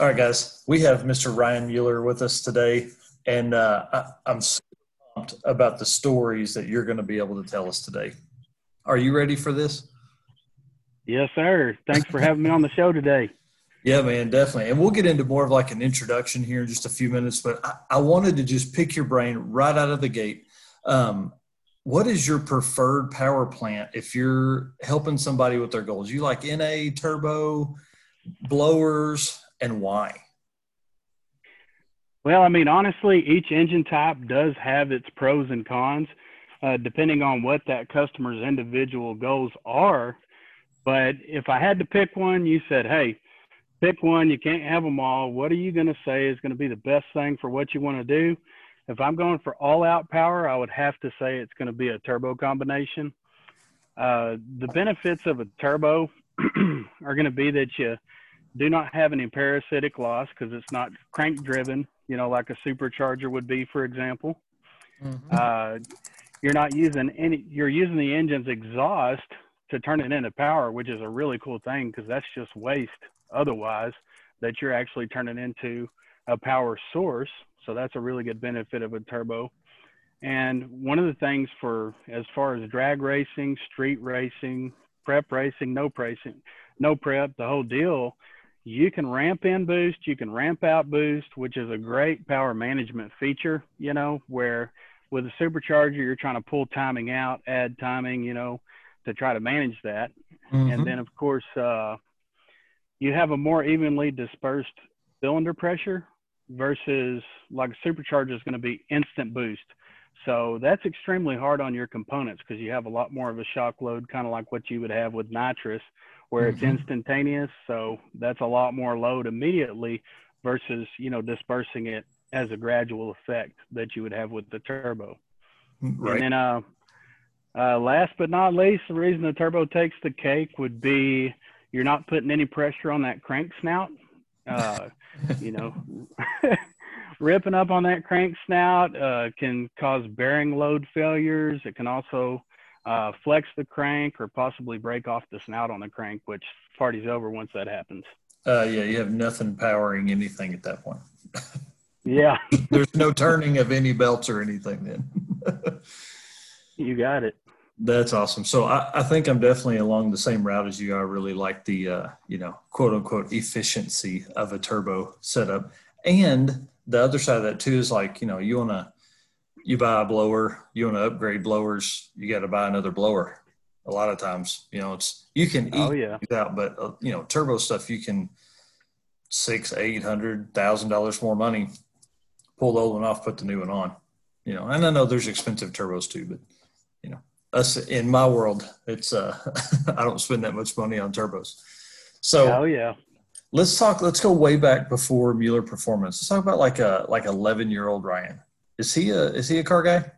All right, guys, we have Mr. Ryan Mueller with us today, and uh, I, am so pumped about the stories that you're going to be able to tell us today. Are you ready for this? Yes, sir. Thanks for having me on the show today. Yeah, man, definitely. And we'll get into more of like an introduction here in just a few minutes, but I, I wanted to just pick your brain right out of the gate. Um, what is your preferred power plant if you're helping somebody with their goals? You like NA, turbo, blowers? And why? Well, I mean, honestly, each engine type does have its pros and cons, uh, depending on what that customer's individual goals are. But if I had to pick one, you said, hey, pick one, you can't have them all. What are you going to say is going to be the best thing for what you want to do? If I'm going for all out power, I would have to say it's going to be a turbo combination. Uh, the benefits of a turbo are going to be that you do not have any parasitic loss because it's not crank driven, you know, like a supercharger would be, for example. Mm-hmm. Uh, you're not using any, you're using the engine's exhaust to turn it into power, which is a really cool thing because that's just waste otherwise that you're actually turning into a power source. So that's a really good benefit of a turbo. And one of the things for as far as drag racing, street racing, prep racing, no racing, no prep, the whole deal you can ramp in boost, you can ramp out boost, which is a great power management feature, you know, where with a supercharger, you're trying to pull timing out, add timing, you know, to try to manage that. Mm-hmm. And then, of course, uh, you have a more evenly dispersed cylinder pressure versus like a supercharger is going to be instant boost. So that's extremely hard on your components because you have a lot more of a shock load, kind of like what you would have with nitrous where it's mm-hmm. instantaneous. So that's a lot more load immediately versus, you know, dispersing it as a gradual effect that you would have with the turbo. Right. And then, uh, uh, last but not least, the reason the turbo takes the cake would be you're not putting any pressure on that crank snout. Uh, you know, ripping up on that crank snout uh, can cause bearing load failures. It can also uh, flex the crank or possibly break off the snout on the crank, which party's over once that happens. Uh, yeah, you have nothing powering anything at that point. yeah. There's no turning of any belts or anything then. you got it. That's awesome. So I, I, think I'm definitely along the same route as you. I really like the, uh, you know, quote unquote efficiency of a turbo setup. And the other side of that too is like, you know, you want to, you buy a blower, you want to upgrade blowers, you got to buy another blower. A lot of times, you know, it's you can eat oh, yeah. out, but uh, you know, turbo stuff you can six, eight hundred thousand dollars more money. Pull the old one off, put the new one on. You know, and I know there's expensive turbos too, but you know, us in my world, it's uh, I don't spend that much money on turbos. So, oh yeah, let's talk. Let's go way back before Mueller Performance. Let's talk about like a like eleven year old Ryan. Is he a is he a car guy?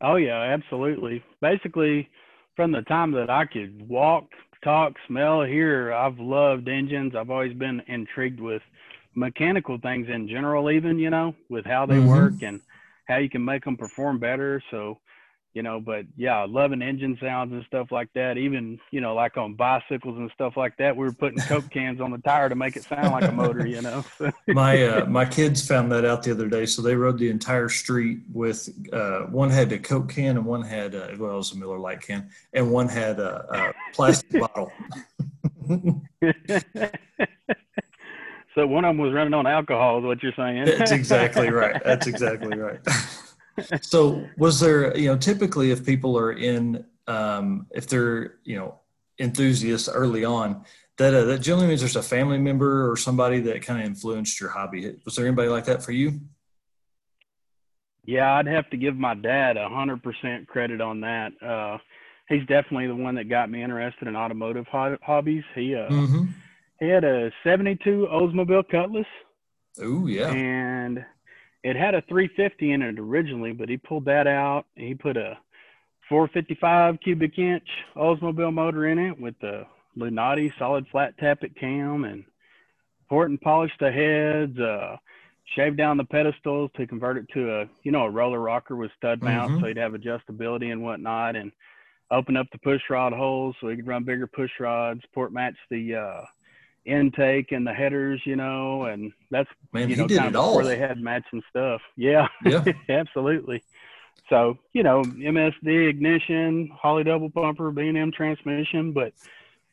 Oh yeah, absolutely. Basically, from the time that I could walk, talk, smell, hear, I've loved engines. I've always been intrigued with mechanical things in general, even you know, with how they mm-hmm. work and how you can make them perform better. So you know, but yeah, loving engine sounds and stuff like that. Even, you know, like on bicycles and stuff like that, we were putting Coke cans on the tire to make it sound like a motor, you know. my uh, my kids found that out the other day, so they rode the entire street with uh, one had a Coke can and one had uh, well, it was a Miller Lite can, and one had a, a plastic bottle. so one of them was running on alcohol, is what you're saying. That's exactly right. That's exactly right so was there you know typically if people are in um, if they're you know enthusiasts early on that uh, that generally means there's a family member or somebody that kind of influenced your hobby. Was there anybody like that for you? Yeah i'd have to give my dad a hundred percent credit on that. Uh, he's definitely the one that got me interested in automotive ho- hobbies. He uh, mm-hmm. he had a 72 oldsmobile cutlass. Oh yeah. And it had a 350 in it originally, but he pulled that out. And he put a 455 cubic inch Oldsmobile motor in it with the Lunati solid flat tappet cam and port and polished the heads, uh, shaved down the pedestals to convert it to a, you know, a roller rocker with stud mount mm-hmm. so he'd have adjustability and whatnot and open up the push rod holes so he could run bigger push rods, port match the, uh, intake and the headers, you know, and that's Man, you know kind of before all. they had matching stuff. Yeah, Yeah. absolutely. So you know, MSD ignition, Holley double pumper, B and M transmission, but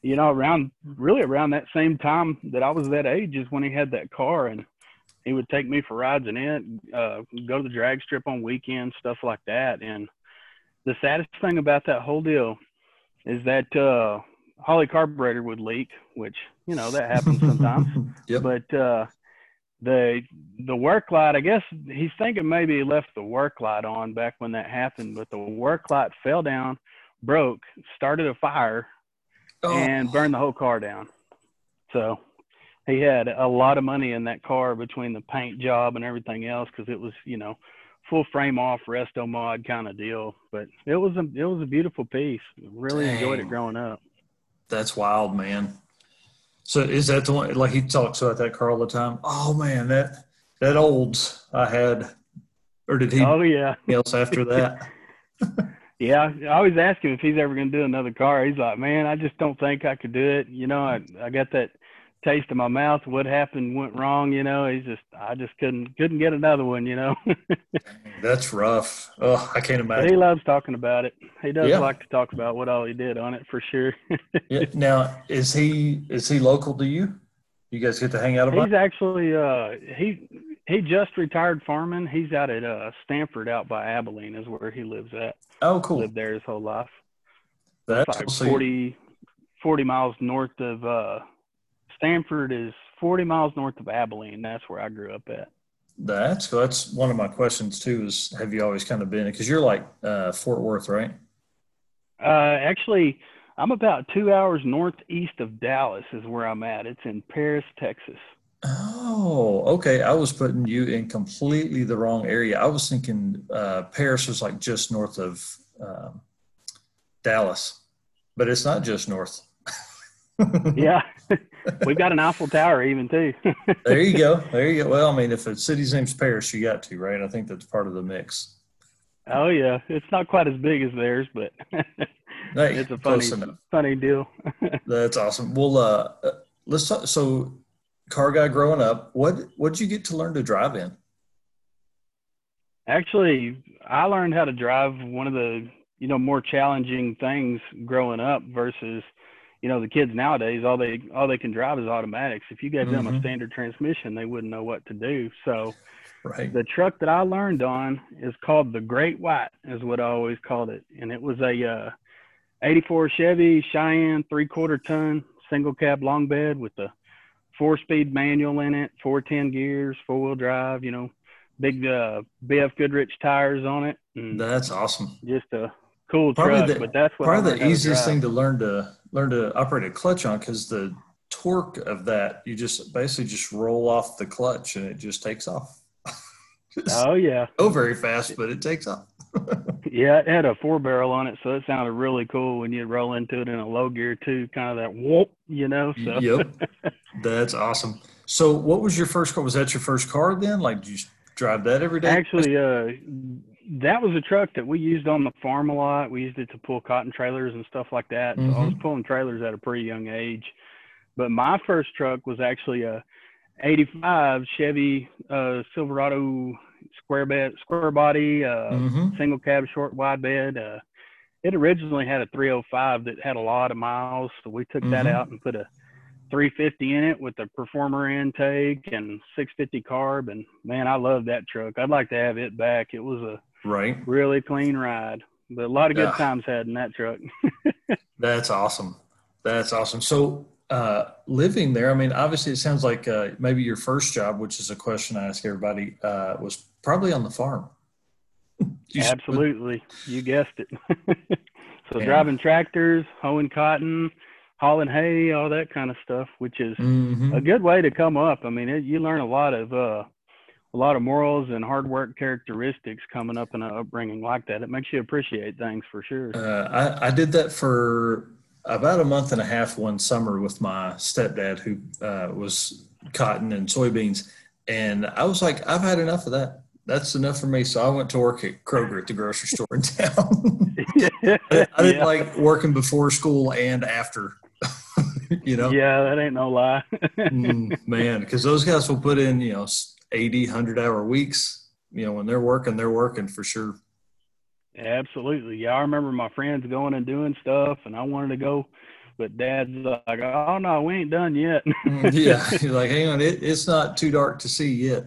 you know, around really around that same time that I was that age is when he had that car, and he would take me for rides in it, uh, go to the drag strip on weekends, stuff like that. And the saddest thing about that whole deal is that uh, Holley carburetor would leak, which you know that happens sometimes. yep. But uh, the the work light, I guess he's thinking maybe he left the work light on back when that happened, but the work light fell down, broke, started a fire, Oh, and burned the whole car down. So he had a lot of money in that car between the paint job and everything else because it was, you know, full frame off resto mod kind of deal. But it was a it was a beautiful piece. Really enjoyed it growing up. That's wild, man. So is that the one? Like he talks about that car all the time. Oh man, that that Olds I had, or did he Oh yeah. else after that? Yeah, I always ask him if he's ever going to do another car. He's like, man, I just don't think I could do it. You know, I I got that taste in my mouth. What happened went wrong. You know, he's just I just couldn't couldn't get another one. You know, That's rough. Oh, I can't but he loves talking about it. He does Yeah. like to talk about what all he did on it for sure. Yeah. Now, is he is he local to you? You guys get to hang out a bunch? he's actually uh he he just retired farming. He's out at uh Stanford out by Abilene is where he lives at. Oh, cool. Lived there his whole life. That's like cool. So you- 40, 40 miles north of uh, Stanford is 40 miles north of Abilene. That's where I grew up at. That's cool. That's one of my questions too. Is have you always kind of been? Because you're like uh, Fort Worth, right? Uh, actually, I'm about two hours northeast of Dallas is where I'm at. It's in Paris, Texas. Oh, okay. I was putting you in completely the wrong area. I was thinking uh, Paris was like just north of um, Dallas, but it's not just north. Yeah, we've got an Eiffel Tower even too. there you go. There you go. Well, I mean, if a city's name's Paris, you got to, right? I think that's part of the mix. oh yeah, it's not quite as big as theirs, but Hey, it's a funny, funny deal. That's awesome. Well, uh, uh, let's talk. So, car guy growing up, what what did you get to learn to drive in? Actually, I learned how to drive one of the you know more challenging things growing up versus you know the kids nowadays all they all they can drive is automatics. If you gave them a Mhm. standard transmission, they wouldn't know what to do. So Right. the truck that I learned on is called the Great White, is what I always called it, and it was a uh, '84 Chevy Cheyenne three quarter ton single cab long bed with a four speed manual in it, 410 gears, four wheel drive. You know, big uh, BF Goodrich tires on it, and That's awesome. just a cool Probably truck. the- but that's what Probably the easiest thing to learn to learn to operate a clutch on because the torque of that you just basically just roll off the clutch and it just takes off. Oh yeah, Go very fast, but it takes off. yeah. It had a four barrel on it, so it sounded really cool when you roll into it in a low gear too. Kind of that whoop, you know. So Yep. That's awesome. So, what was your first car? Was that your first car then? Like, did you drive that every day? Actually, uh, that was a truck that we used on the farm a lot. We used it to pull cotton trailers and stuff like that. So I was pulling trailers at a pretty young age. But my first truck was actually a '85 Chevy uh, Silverado square bed, square body, uh, Mhm. single cab, short wide bed. Uh, it originally had a 305 that had a lot of miles, so we took that Mhm. out and put a 350 in it with a performer intake and 650 carb. And man, I love that truck. I'd like to have it back. It was a Right. really clean ride, but a lot of good Yeah. times had in that truck. That's awesome. That's awesome. So, uh, living there, I mean, obviously, it sounds like uh, maybe your first job, which is a question I ask everybody, uh, was probably on the farm. You Absolutely, you guessed it. so Yeah. driving tractors, hoeing cotton, hauling hay, all that kind of stuff, which is Mhm. a good way to come up. I mean, it, you learn a lot of uh, a lot of morals and hard work characteristics coming up in an upbringing like that. It makes you appreciate things for sure. Uh, I, I did that for about a month and a half one summer with my stepdad, who uh, was cotton and soybeans. And I was like, I've had enough of that. That's enough for me. So I went to work at Kroger at the grocery store in town. I, didn't Yeah. like working before school and after. you know? Yeah, that ain't no lie. mm, man, because those guys will put in, you know, 80, 100 hour weeks. You know, when they're working, they're working for sure. Absolutely. Yeah, I remember my friends going and doing stuff, and I wanted to go, but Dad's like, "Oh no, we ain't done yet." Mm, yeah, he's like, "Hang on, it, it's not too dark to see yet."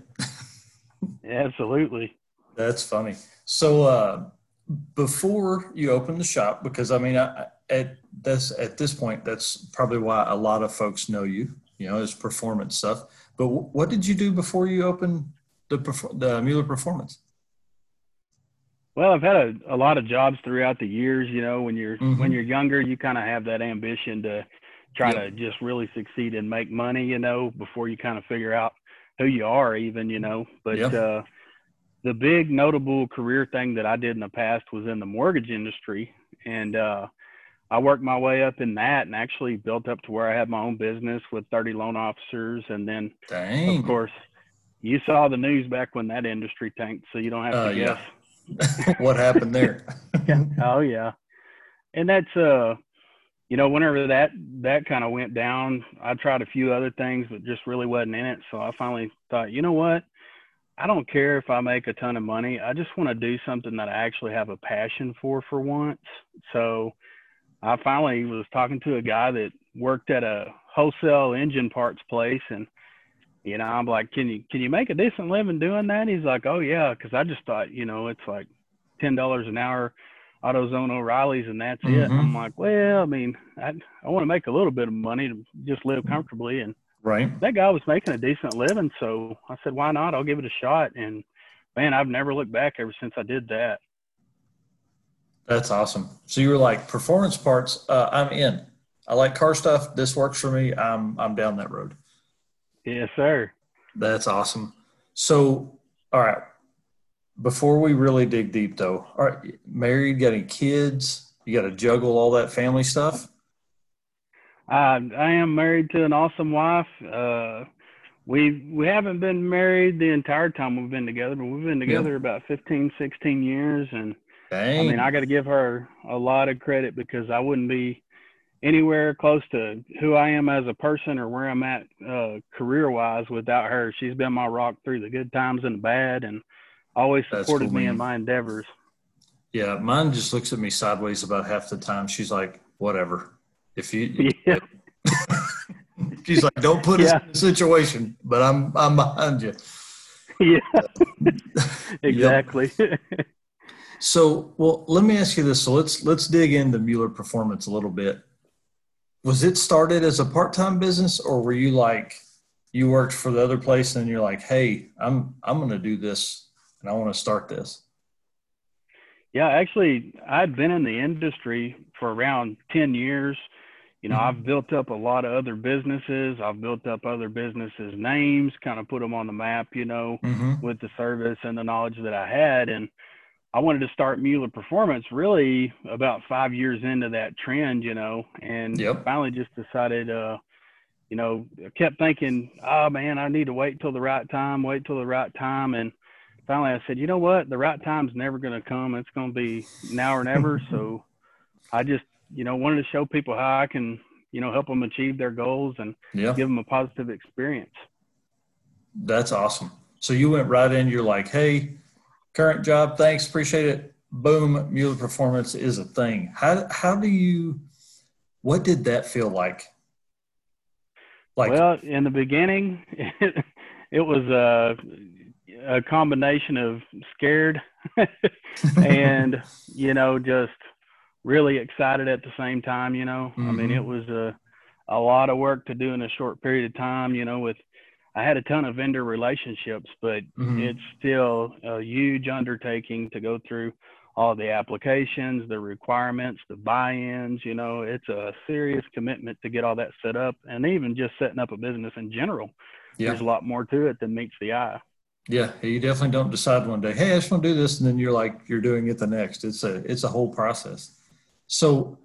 Absolutely. That's funny. So, uh, before you open the shop, because I mean, I, at this at this point, that's probably why a lot of folks know you. You know, is performance stuff. But w- what did you do before you opened the the Mueller Performance? Well, I've had a, a lot of jobs throughout the years. You know, when you're mm-hmm. when you're younger, you kind of have that ambition to try yep. to just really succeed and make money. You know, before you kind of figure out who you are, even. You know, but yep. uh, the big notable career thing that I did in the past was in the mortgage industry, and uh, I worked my way up in that and actually built up to where I had my own business with 30 loan officers. And then, Dang. of course, you saw the news back when that industry tanked, so you don't have to uh, guess. Yeah. what happened there? oh yeah, and that's uh, you know, whenever that that kind of went down, I tried a few other things, but just really wasn't in it. So I finally thought, you know what? I don't care if I make a ton of money. I just want to do something that I actually have a passion for for once. So I finally was talking to a guy that worked at a wholesale engine parts place and you know, I'm like, can you can you make a decent living doing that? He's like, oh yeah, because I just thought, you know, it's like ten dollars an hour, AutoZone O'Reilly's, and that's mm-hmm. it. I'm like, well, I mean, I I want to make a little bit of money to just live comfortably, and right, that guy was making a decent living, so I said, why not? I'll give it a shot, and man, I've never looked back ever since I did that. That's awesome. So you were like performance parts. Uh, I'm in. I like car stuff. This works for me. I'm I'm down that road. Yes, sir. That's awesome. So, all right. Before we really dig deep, though, all right, married, got any kids? You got to juggle all that family stuff. I I am married to an awesome wife. Uh, we we haven't been married the entire time we've been together, but we've been together yep. about 15, 16 years, and Dang. I mean, I got to give her a lot of credit because I wouldn't be anywhere close to who I am as a person or where I'm at uh, career wise without her. She's been my rock through the good times and the bad, and always supported cool, me man. in my endeavors. Yeah, mine just looks at me sideways about half the time. She's like, "Whatever." If you, yeah. she's like, "Don't put us in a situation," but I'm I'm behind you. Yeah, exactly. So, well, let me ask you this. So let's let's dig into Mueller Performance a little bit. Was it started as a part-time business, or were you like you worked for the other place and you're like, hey, I'm I'm going to do this and I want to start this? Yeah, actually, I'd been in the industry for around ten years. You know, mm-hmm. I've built up a lot of other businesses. I've built up other businesses' names, kind of put them on the map. You know, mm-hmm. with the service and the knowledge that I had, and I wanted to start Mueller Performance really about five years into that trend, you know, and yep. finally just decided, uh, you know, kept thinking, oh man, I need to wait till the right time, wait till the right time. And finally I said, you know what, the right time's never going to come. It's going to be now or never. so I just, you know, wanted to show people how I can, you know, help them achieve their goals and give them a positive experience. That's awesome. So you went right in, you're like, Hey, current job. Thanks, appreciate it. Boom, Mueller Performance is a thing. How how do you? What did that feel like? Like well, in the beginning, it, it was a, a combination of scared and you know just really excited at the same time. You know, mm-hmm. I mean, it mm-hmm. was a a lot of work to do in a short period of time. You know, with I had a ton of vendor relationships, but mm-hmm. it's still a huge undertaking to go through all the applications, the requirements, the buy-ins. You know, it's a serious commitment to get all that set up, and even just setting up a business in general. Yeah. There's a lot more to it than meets the eye. Yeah, you definitely don't decide one day, hey, I just want to do this, and then you're like you're doing it the next. It's a it's a whole process. So,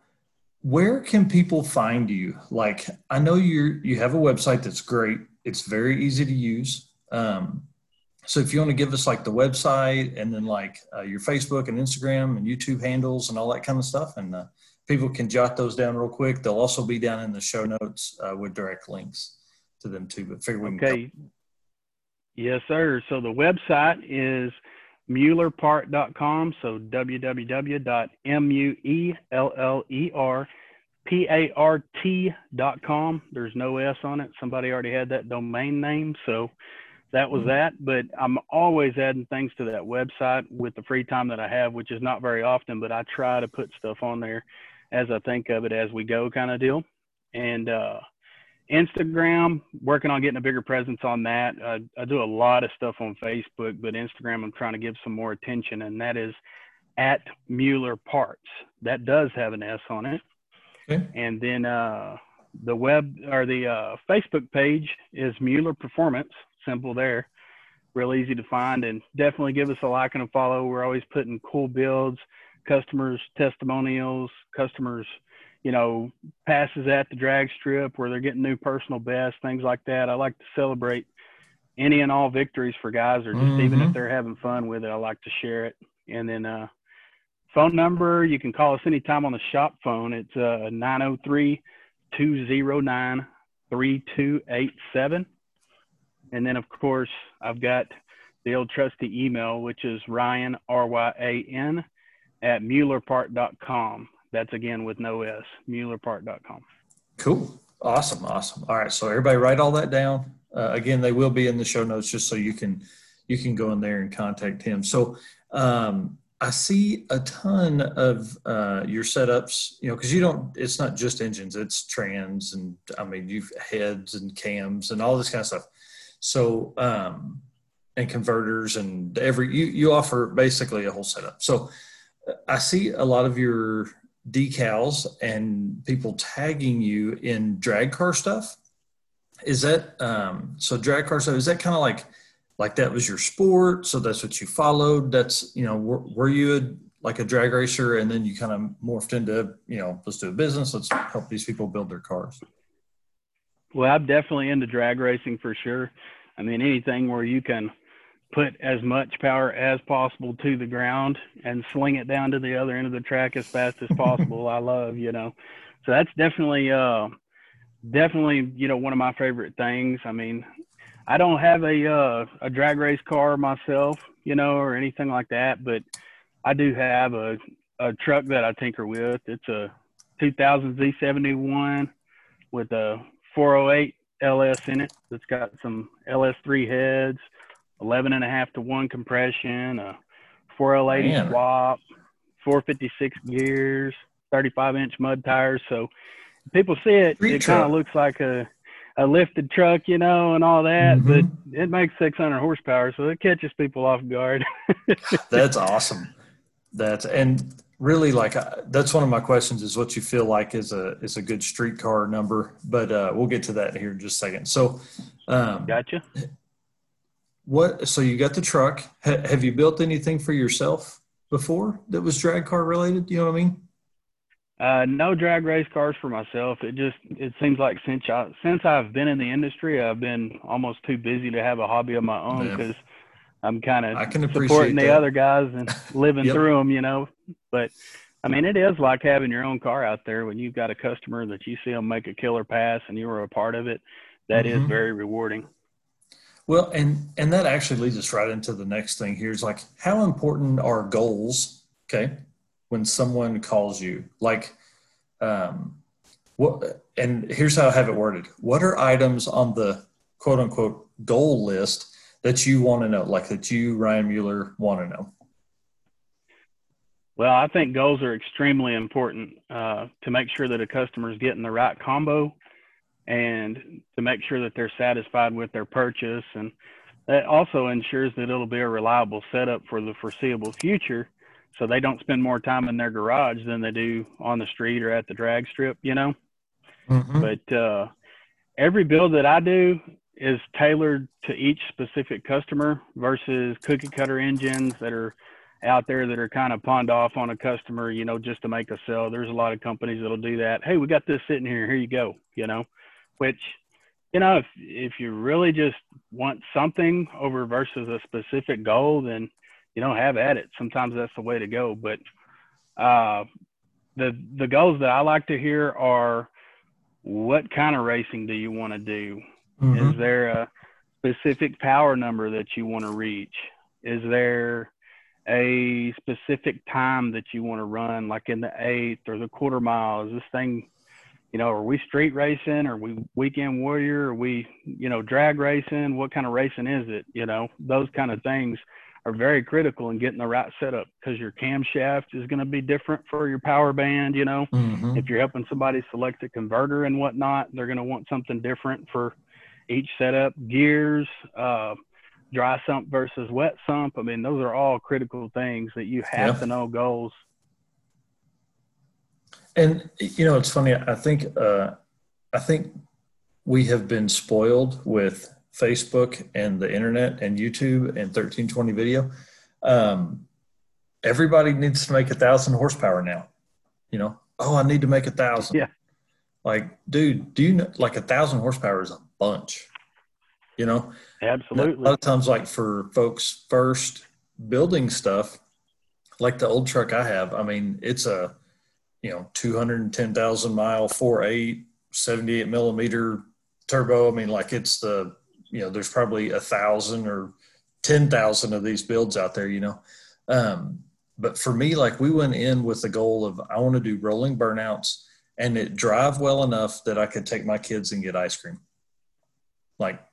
where can people find you? Like, I know you you have a website that's great it's very easy to use. Um, so if you want to give us like the website and then like uh, your Facebook and Instagram and YouTube handles and all that kind of stuff, and uh, people can jot those down real quick. They'll also be down in the show notes uh, with direct links to them too. But figure we okay. Yes, sir. So the website is muellerpart.com. So www.muellerpart.com. There's no S on it. Somebody already had that domain name. So that was mm-hmm. that. But I'm always adding things to that website with the free time that I have, which is not very often, but I try to put stuff on there as I think of it as we go kind of deal. And, uh, Instagram, working on getting a bigger presence on that. Uh, I do a lot of stuff on Facebook, but Instagram, I'm trying to give some more attention, and that is at Mueller Parts. That does have an S on it. Okay. And then uh, the web or the uh, Facebook page is Mueller Performance. Simple there, real easy to find, and definitely give us a like and a follow. We're always putting cool builds, customers' testimonials, customers' you know, passes at the drag strip where they're getting new personal best, things like that. I like to celebrate any and all victories for guys, or just mm-hmm. even if mm-hmm. they're having fun with it, I like to share it. And then, uh, phone number, you can call us anytime on the shop phone. It's uh, 903 209 3287. And then, of course, I've got the old trusty email, which is Ryan, R Y A N, at MuellerPart.com. That's again with no S, MuellerPart.com. Cool. Awesome. Awesome. All right. So everybody write all that down. Uh, again, they will be in the show notes just so you can, you can go in there and contact him. So, um, I see a ton of uh, your setups, you know, because you don't. It's not just engines; it's trans, and I mean, you've heads and cams and all this kind of stuff. So, um, and converters and every you you offer basically a whole setup. So, I see a lot of your decals and people tagging you in drag car stuff. Is that um, so? Drag car stuff is that kind of like like that was your sport, so that's what you followed. That's you know, were, were you a, like a drag racer, and then you kind of morphed into you know, let's do a business, let's help these people build their cars. Well, I'm definitely into drag racing for sure. I mean, anything where you can put as much power as possible to the ground and sling it down to the other end of the track as fast as possible. I love, you know. So that's definitely uh definitely, you know, one of my favorite things. I mean, I don't have a uh a drag race car myself, you know, or anything like that, but I do have a a truck that I tinker with. It's a 2000 Z71 with a 408 LS in it that's got some LS3 heads, 11 and a half to one compression, a 4L80 Man. swap, 456 gears, 35 inch mud tires. So people see it, Street it kind of looks like a, a lifted truck, you know, and all that, mm-hmm. but it makes 600 horsepower. So it catches people off guard. that's awesome. That's, and really like, uh, that's one of my questions is what you feel like is a, is a good street car number, but uh, we'll get to that here in just a second. So, um, gotcha what? So you got the truck. H- have you built anything for yourself before that was drag car related? You know what I mean? Uh, no drag race cars for myself. It just it seems like since I since I've been in the industry, I've been almost too busy to have a hobby of my own because yeah. I'm kind of supporting the other guys and living yep. through them, you know. But I mean, it is like having your own car out there when you've got a customer that you see them make a killer pass and you were a part of it. That mm-hmm. is very rewarding. Well, and and that actually leads us right into the next thing here is like how important are goals, okay? When someone calls you, like um what and here's how I have it worded. What are items on the quote unquote goal list that you want to know, like that you, Ryan Mueller, want to know? Well, I think goals are extremely important uh, to make sure that a customer is getting the right combo and to make sure that they're satisfied with their purchase. And that also ensures that it'll be a reliable setup for the foreseeable future so they don't spend more time in their garage than they do on the street or at the drag strip, you know? Mm-hmm. But uh, every build that I do is tailored to each specific customer versus cookie cutter engines that are out there that are kind of pawned off on a customer, you know, just to make a sell. There's a lot of companies that'll do that. Hey, we got this sitting here. Here you go. You know, which you know if if you really just want something over versus a specific goal then you know have at it sometimes that's the way to go but uh the the goals that I like to hear are what kind of racing do you want to do? Mm-hmm. Is there a specific power number that you want to reach? Is there a specific time that you want to run, like in the eighth or the quarter mile? Is this thing, you know, are we street racing? Are we weekend warrior? Are we, you know, drag racing? What kind of racing is it? You know, those kind of things are very critical in getting the right setup because your camshaft is going to be different for your power band. You know, mm-hmm. if you're helping somebody select a converter and whatnot, they're going to want something different for each setup. Gears, uh, dry sump versus wet sump. I mean, those are all critical things that you have to know goals. And you know, it's funny. I think uh, I think we have been spoiled with Facebook and the internet and YouTube and 1320 video. Um, everybody needs to make a thousand horsepower now. You know, oh, I need to make a thousand. Yeah. Like, dude, do you know like a thousand horsepower is a bunch? You know, absolutely. A lot of times, like for folks first building stuff, like the old truck I have, I mean, it's a you know 210,000 mile 4.8 78 millimeter turbo. I mean, like it's the you know, there's probably a thousand or 10,000 of these builds out there, you know. Um, but for me, like we went in with the goal of I want to do rolling burnouts and it drive well enough that I could take my kids and get ice cream. Like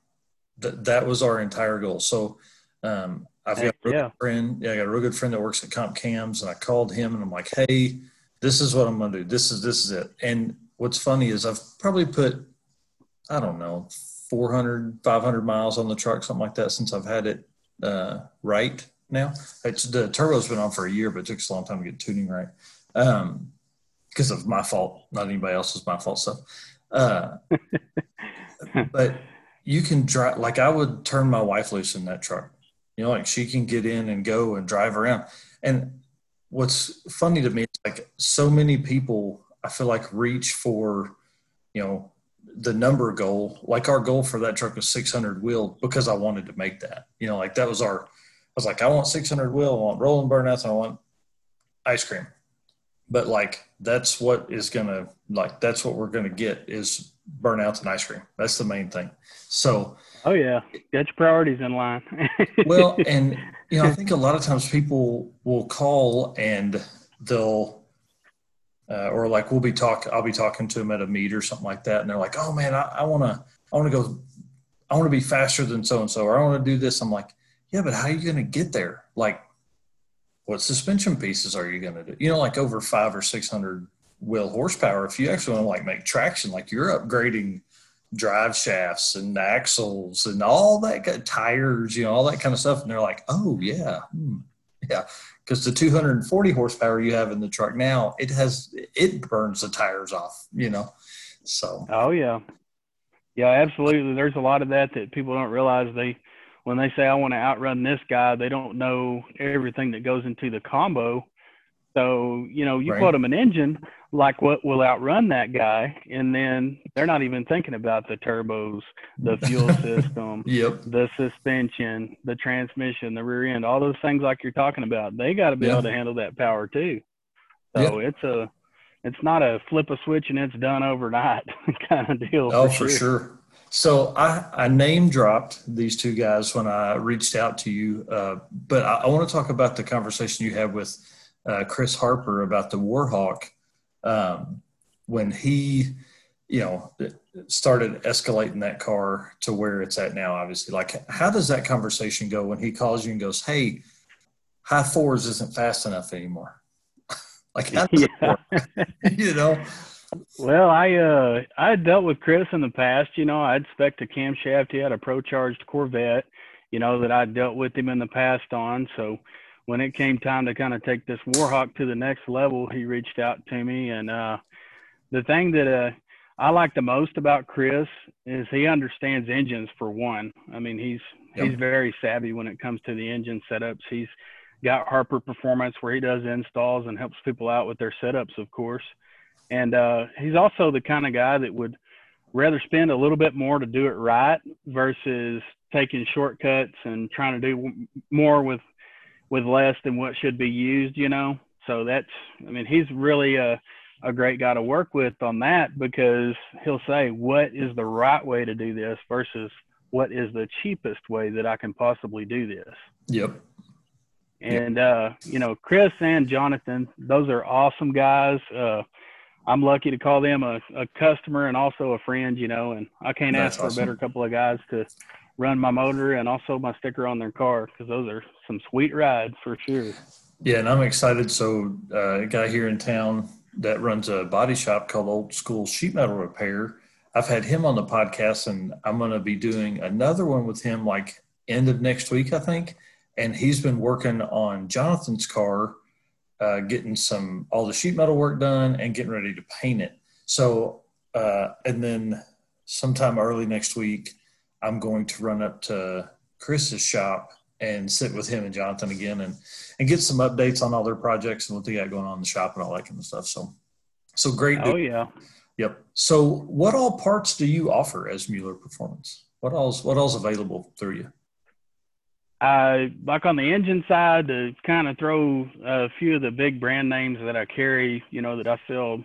th- that was our entire goal. So um, I've got a real yeah. friend. Yeah, I got a real good friend that works at Comp Cams, and I called him and I'm like, "Hey, this is what I'm going to do. This is this is it." And what's funny is I've probably put, I don't know, 400, 500 miles on the truck, something like that, since I've had it uh, right now. It's the turbo's been on for a year, but it took us a long time to get tuning right. Um, because of my fault, not anybody else's my fault stuff. Uh, but you can drive like I would turn my wife loose in that truck. You know, like she can get in and go and drive around. And what's funny to me is like so many people I feel like reach for, you know, the number goal, like our goal for that truck was 600 wheel because I wanted to make that. You know, like that was our. I was like, I want 600 wheel, I want rolling burnouts, I want ice cream. But like that's what is gonna like that's what we're gonna get is burnouts and ice cream. That's the main thing. So. Oh yeah, get your priorities in line. well, and you know, I think a lot of times people will call and they'll uh, or like we'll be talk I'll be talking to them at a meet or something like that, and they're like, "Oh man, I want to I want to go, I want to be faster than so and so, or I want to do this." I'm like, "Yeah, but how are you going to get there? Like, what suspension pieces are you going to do? You know, like over five or six hundred wheel horsepower. If you actually want to like make traction, like you're upgrading." drive shafts and axles and all that tires, you know, all that kind of stuff. And they're like, oh yeah, hmm, yeah because the 240 horsepower you have in the truck now it has it burns the tires off you know? So. Oh yeah. Yeah absolutely. There's a lot of that that people don't realize. They when they say i want to outrun this guy they don't know everything that goes into the combo. So, you know, you right. put them an engine like what will outrun that guy, and then they're not even thinking about the turbos, the fuel system, yep. the suspension, the transmission, the rear end, all those things like you're talking about. They got to be yeah. able to handle that power too. So yeah. it's a, it's not a flip a switch and it's done overnight kind of deal. Oh, for sure. sure. So I, I name dropped these two guys when I reached out to you, uh, but I, I want to talk about the conversation you had with uh, Chris Harper about the Warhawk um, when he, you know, started escalating that car to where it's at now. Obviously, like how does that conversation go when he calls you and goes, "Hey, high fours isn't fast enough anymore"? like how does yeah. work? you know. Well, I uh I dealt with Chris in the past. You know, I'd spec a camshaft. He had a pro charged Corvette. You know that I dealt with him in the past on. So when it came time to kind of take this Warhawk to the next level, he reached out to me. And uh, the thing that uh, I like the most about Chris is he understands engines for one. I mean, he's yep. he's very savvy when it comes to the engine setups. He's got Harper Performance where he does installs and helps people out with their setups, of course. And uh, he's also the kind of guy that would rather spend a little bit more to do it right versus taking shortcuts and trying to do more with with less than what should be used, you know. So that's, I mean, he's really a, a great guy to work with on that because he'll say, what is the right way to do this versus what is the cheapest way that I can possibly do this? Yep. And, uh, you know, Chris and Jonathan, those are awesome guys. Uh, I'm lucky to call them a, a customer and also a friend, you know, and I can't That's ask for awesome. a better couple of guys to run my motor and also my sticker on their car because those are some sweet rides for sure. Yeah, and I'm excited. So, uh, a guy here in town that runs a body shop called Old School Sheet Metal Repair. I've had him on the podcast, and I'm going to be doing another one with him like end of next week, I think. And he's been working on Jonathan's car, uh, getting some all the sheet metal work done and getting ready to paint it. So, uh, and then sometime early next week, I'm going to run up to Chris's shop and sit with him and Jonathan again and and get some updates on all their projects and what they got going on in the shop and all that kind of stuff. So so great. Oh yeah. Yep. So what all parts do you offer as Mueller Performance? What else what else available through you? Uh, like on the engine side, to kind of throw a few of the big brand names that I carry, you know, that I sell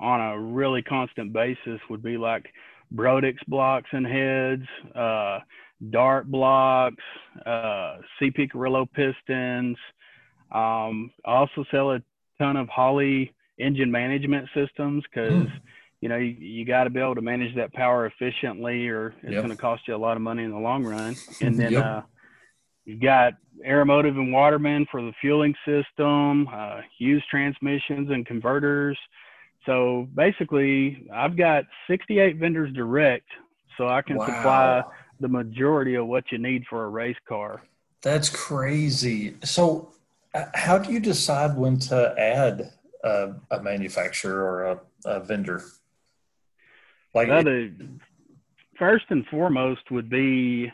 on a really constant basis would be like Brodix blocks and heads, uh, Dart blocks, uh, CP Carrillo pistons. Um, I also sell a ton of Holley engine management systems because mm. you know you, you got to be able to manage that power efficiently, or it's yep. going to cost you a lot of money in the long run. And then yep. uh, you've got Aeromotive and Waterman for the fueling system, uh, Hughes transmissions and converters. So basically, I've got 68 vendors direct, so I can wow. supply the majority of what you need for a race car. That's crazy. So, uh, how do you decide when to add a, a manufacturer or a, a vendor? Like, it, first and foremost would be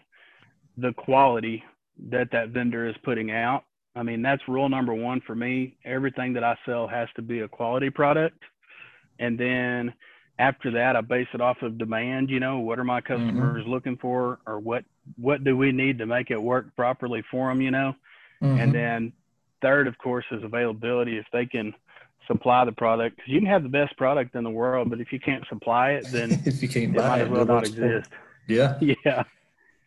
the quality that that vendor is putting out. I mean, that's rule number one for me. Everything that I sell has to be a quality product. And then after that i base it off of demand you know what are my mm-hmm. customers mm-hmm. looking for or what what do we need to make it work properly for them you know? Mm-hmm. and then third of course is availability if they can supply the product because you can have the best product in the world but if you can't supply it then if you can't buy it might as well not exist. Yeah. Yeah.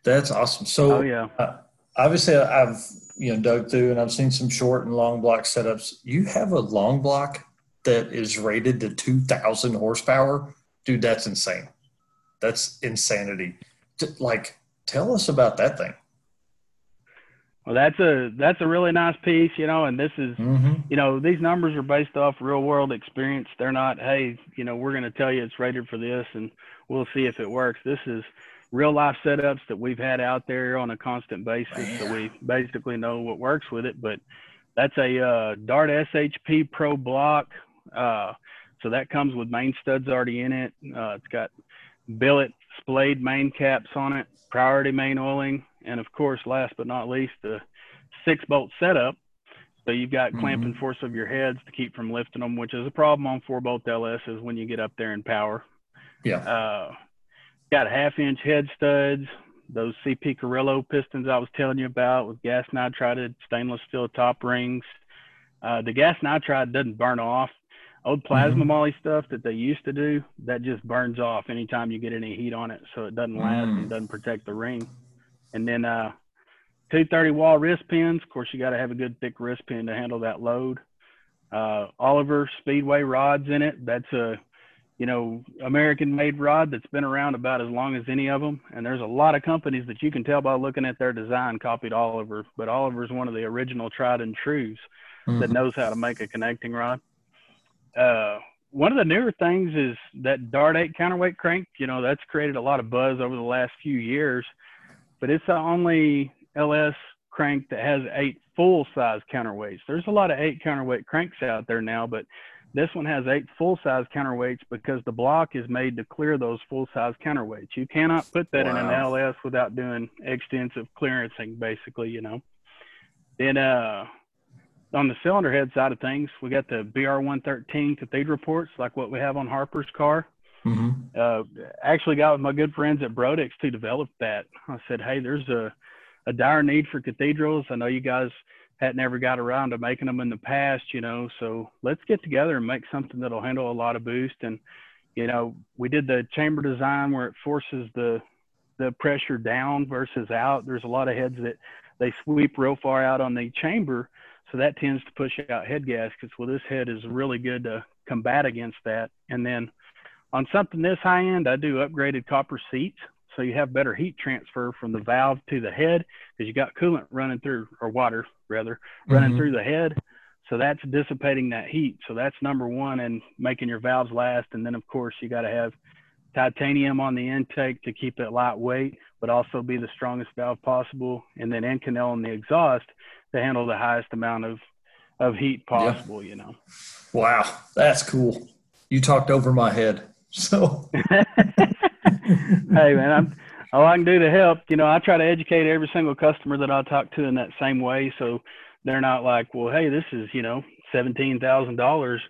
That's awesome. So oh, yeah. uh, obviously i've you know dug through and i've seen some short and long block setups. You have a long block that is rated to 2000 horsepower, dude, that's insane. That's insanity. Like, tell us about that thing. Well, that's a that's a really nice piece, you know, and this is, mm-hmm. you know, these numbers are based off real world experience. They're not, hey, you know, we're going to tell you it's rated for this, and we'll see if it works. This is real life setups that we've had out there on a constant basis, Man. so we basically know what works with it. But that's a uh, Dart SHP Pro block uh, so that comes with main studs already in it. Uh, it's got billet splayed main caps on it, priority main oiling, and of course, last but not least, the six bolt setup. So you've got mm-hmm. clamping force of your heads to keep from lifting them, which is a problem on four bolt LSs when you get up there in power. Yeah. Uh, got half inch head studs, those CP Carrillo pistons I was telling you about with gas nitride stainless steel top rings. Uh, the gas nitride doesn't burn off old plasma mm-hmm. moly stuff that they used to do that just burns off anytime you get any heat on it so it doesn't last mm. and doesn't protect the ring and then uh 230 wall wrist pins of course you got to have a good thick wrist pin to handle that load uh oliver speedway rods in it that's a you know american made rod that's been around about as long as any of them and there's a lot of companies that you can tell by looking at their design copied oliver but oliver's one of the original tried and trues mm-hmm. that knows how to make a connecting rod uh, one of the newer things is that Dart 8 counterweight crank. You know, that's created a lot of buzz over the last few years, but it's the only LS crank that has eight full size counterweights. There's a lot of eight counterweight cranks out there now, but this one has eight full size counterweights because the block is made to clear those full size counterweights. You cannot put that wow. in an LS without doing extensive clearancing, basically, you know. Then uh on the cylinder head side of things, we got the BR113 cathedral ports, like what we have on Harper's car. Mm-hmm. Uh, actually, got with my good friends at Brodix to develop that. I said, hey, there's a, a dire need for cathedrals. I know you guys had never got around to making them in the past, you know. So let's get together and make something that'll handle a lot of boost. And, you know, we did the chamber design where it forces the the pressure down versus out. There's a lot of heads that they sweep real far out on the chamber, so that tends to push out head gaskets. Well, this head is really good to combat against that. And then on something this high end, I do upgraded copper seats so you have better heat transfer from the valve to the head because you got coolant running through or water rather running mm-hmm. through the head so that's dissipating that heat so that's number one and making your valves last and then of course you got to have titanium on the intake to keep it lightweight but also be the strongest valve possible and then Inconel on the exhaust to handle the highest amount of of heat possible yeah. you know wow that's cool you talked over my head so hey man, I'm all I can do to help. You know, I try to educate every single customer that I talk to in that same way, so they're not like, well, hey, this is you know seventeen thousand dollars.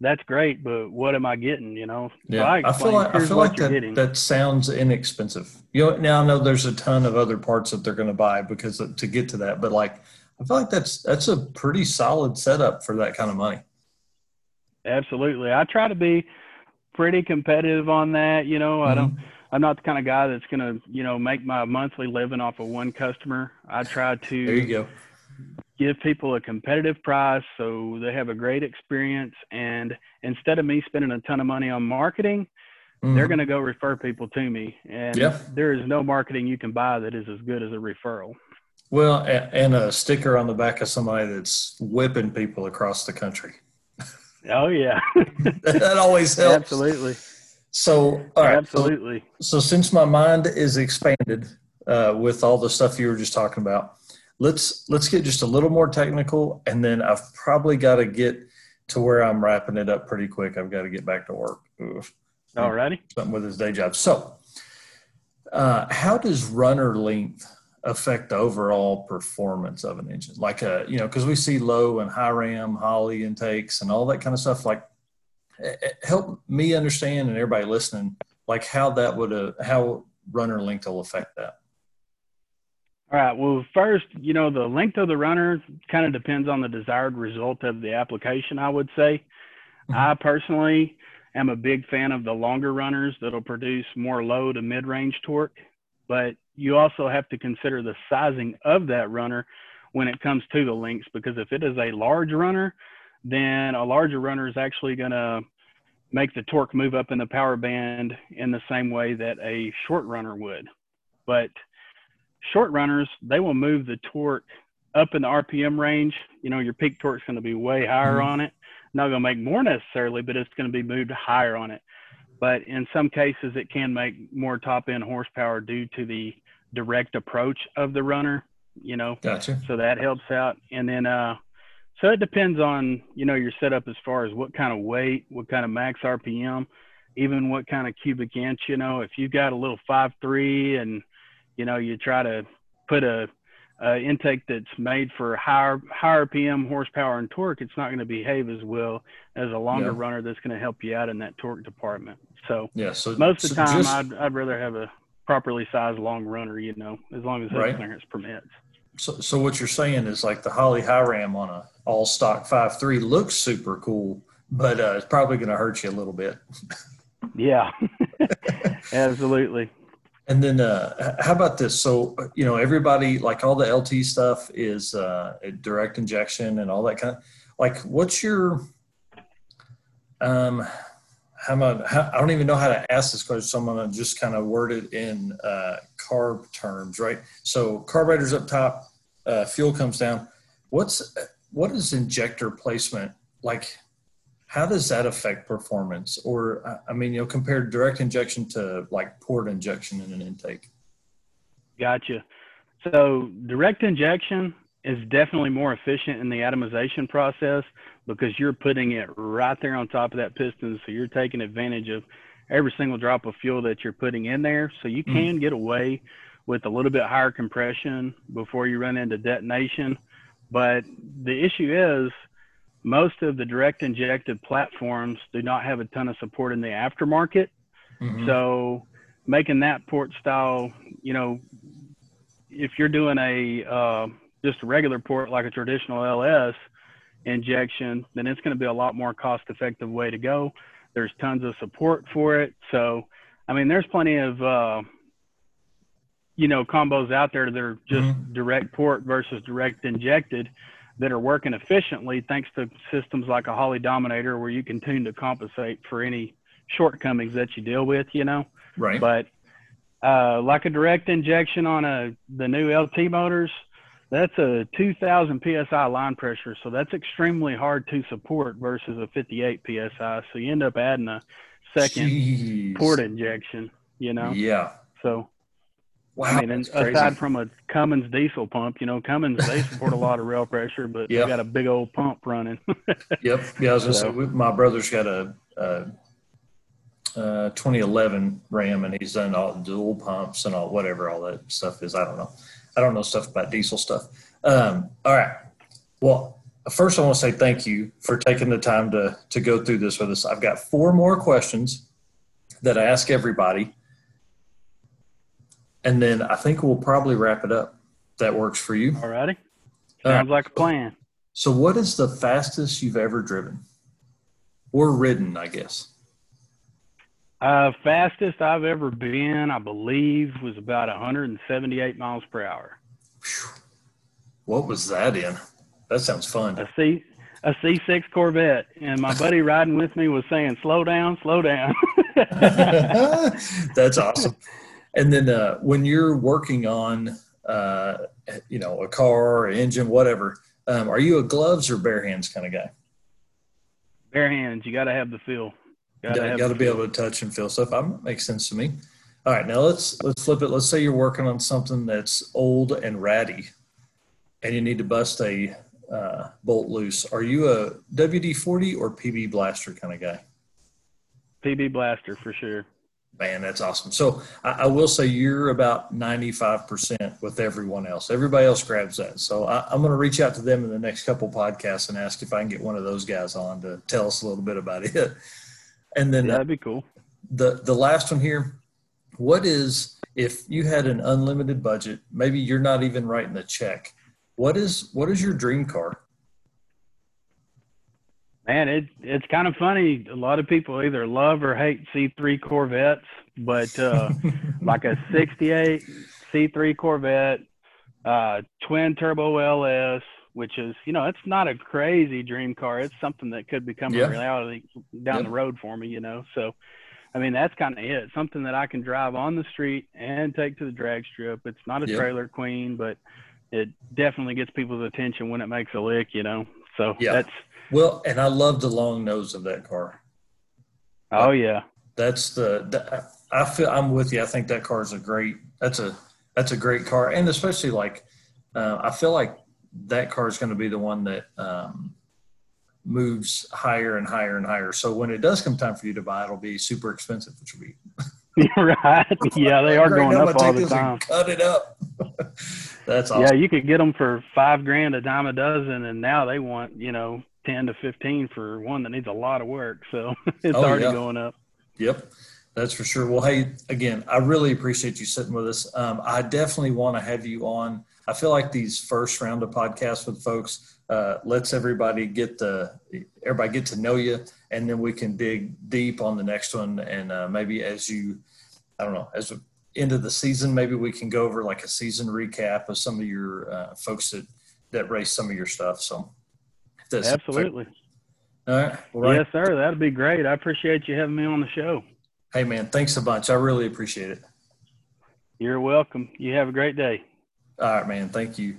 That's great, but what am I getting? You know, yeah. So I, I, feel like I feel like that, that sounds inexpensive. You know, now I know there's a ton of other parts that they're going to buy because to get to that, but like I feel like that's that's a pretty solid setup for that kind of money. Absolutely, I try to be pretty competitive on that. You know, mm-hmm. I don't I'm not the kind of guy that's going to, you know, make my monthly living off of one customer. I try to there you go. Give people a competitive price so they have a great experience. And instead of me spending a ton of money on marketing, mm-hmm. they're going to go refer people to me. And yeah. there is no marketing you can buy that is as good as a referral. Well, and a sticker on the back of somebody that's whipping people across the country. Oh yeah, that always helps. Absolutely. So, all right. Absolutely. So, so since my mind is expanded uh, with all the stuff you were just talking about, let's let's get just a little more technical, and then I've probably got to get to where I'm wrapping it up pretty quick. I've got to get back to work. All righty. Something with his day job. So, uh, how does runner length affect the overall performance of an engine? Like a, uh, you know, because we see low and high ram, Holley intakes, and all that kind of stuff. Like, help me understand and everybody listening, like how that would, uh, how runner length will affect that. All right. Well, first, you know, the length of the runner kind of depends on the desired result of the application, I would say. Mm-hmm. I personally am a big fan of the longer runners that'll produce more low to mid range torque, but you also have to consider the sizing of that runner when it comes to the links because if it is a large runner, then a larger runner is actually going to make the torque move up in the power band in the same way that a short runner would. But short runners, they will move the torque up in the RPM range. You know, your peak torque is going to be way higher mm-hmm. on it. Not going to make more necessarily, but it's going to be moved higher on it. But in some cases, it can make more top end horsepower due to the direct approach of the runner. You know, gotcha. So that helps out. And then, uh, so it depends on you know your setup as far as what kind of weight, what kind of max RPM, even what kind of cubic inch. You know, if you've got a little five three and you know you try to put a, a intake that's made for higher higher RPM horsepower and torque, it's not going to behave as well as a longer yeah. runner that's going to help you out in that torque department. So yeah, so most of the time just, I'd I'd rather have a properly sized long runner. You know, as long as right. clearance permits. So, so what you're saying is like the Holley High Ram on a all stock five three looks super cool, but uh, it's probably going to hurt you a little bit. yeah, absolutely. And then, uh, how about this? So, you know, everybody like all the LT stuff is uh, direct injection and all that kind of. Like, what's your um, how am how, I don't even know how to ask this question. So I'm to just kind of word it in uh, carb terms, right? So carburetors up top, uh, fuel comes down. What's what is injector placement like? How does that affect performance? Or I mean, you know, compared direct injection to like port injection in an intake. Gotcha. So direct injection is definitely more efficient in the atomization process because you're putting it right there on top of that piston. So you're taking advantage of every single drop of fuel that you're putting in there. So you mm. can mm. get away with a little bit higher compression before you run into detonation. But the issue is most of the direct injected platforms do not have a ton of support in the aftermarket. Mm-hmm. So making that port style, you know, if you're doing a uh, just a regular port like a traditional LS injection, then it's going to be a lot more cost effective way to go. There's tons of support for it. So, I mean, there's plenty of, uh, you know, combos out there that are just mm-hmm. direct port versus direct injected that are working efficiently thanks to systems like a Holley Dominator where you can tune to compensate for any shortcomings that you deal with, you know. Right. But uh, like a direct injection on a the new LT motors, that's a 2,000 psi line pressure, so that's extremely hard to support versus a 58 psi. So you end up adding a second Jeez. port injection, you know. Yeah. So. Wow, I mean, aside from a Cummins diesel pump, you know, Cummins they support a lot of rail pressure, but yep. they got a big old pump running. yep. Yeah, I was just so. say, my brother's got a, a uh, 2011 Ram, and he's done all dual pumps and all whatever all that stuff is. I don't know. I don't know stuff about diesel stuff. Um, all right. Well, first I want to say thank you for taking the time to to go through this with us. I've got four more questions that I ask everybody, and then I think we'll probably wrap it up. That works for you. All righty. Sounds uh, like a plan. So, what is the fastest you've ever driven or ridden? I guess. Uh, fastest I've ever been, I believe, was about 178 miles per hour. What was that in? That sounds fun. A C, a C6 Corvette, and my buddy riding with me was saying, "Slow down, slow down." That's awesome. And then uh, when you're working on, uh, you know, a car, or engine, whatever, um, are you a gloves or bare hands kind of guy? Bare hands. You got to have the feel. Gotta, got to be able to touch and feel stuff. That makes sense to me. All right, now let's let's flip it. Let's say you're working on something that's old and ratty, and you need to bust a uh, bolt loose. Are you a WD forty or PB blaster kind of guy? PB blaster for sure. Man, that's awesome. So I, I will say you're about ninety five percent with everyone else. Everybody else grabs that. So I, I'm going to reach out to them in the next couple podcasts and ask if I can get one of those guys on to tell us a little bit about it. And then yeah, that'd be cool. The the last one here, what is if you had an unlimited budget, maybe you're not even writing the check. What is what is your dream car? Man, it it's kind of funny. A lot of people either love or hate C3 Corvettes, but uh, like a 68 C3 Corvette, uh, twin turbo LS, which is, you know, it's not a crazy dream car. It's something that could become yeah. a reality down yeah. the road for me, you know. So, I mean, that's kind of it. Something that I can drive on the street and take to the drag strip. It's not a yeah. trailer queen, but it definitely gets people's attention when it makes a lick, you know. So yeah. that's well, and I love the long nose of that car. Oh yeah, that's the, the I feel I'm with you. I think that car is a great. That's a that's a great car, and especially like uh, I feel like that car is going to be the one that um, moves higher and higher and higher. So when it does come time for you to buy, it'll be super expensive, which will be right. Yeah, they are going up all the time. Cut it up. That's awesome. Yeah, you could get them for five grand a dime a dozen, and now they want you know ten to fifteen for one that needs a lot of work. So it's oh, already yeah. going up. Yep. That's for sure. Well, hey, again, I really appreciate you sitting with us. Um, I definitely want to have you on I feel like these first round of podcasts with folks uh, lets everybody get the everybody get to know you, and then we can dig deep on the next one. And uh, maybe as you, I don't know, as end of the season, maybe we can go over like a season recap of some of your uh, folks that that race some of your stuff. So, absolutely. All right. Well, yes, sir. That'd be great. I appreciate you having me on the show. Hey, man. Thanks a bunch. I really appreciate it. You're welcome. You have a great day. All right, man. Thank you.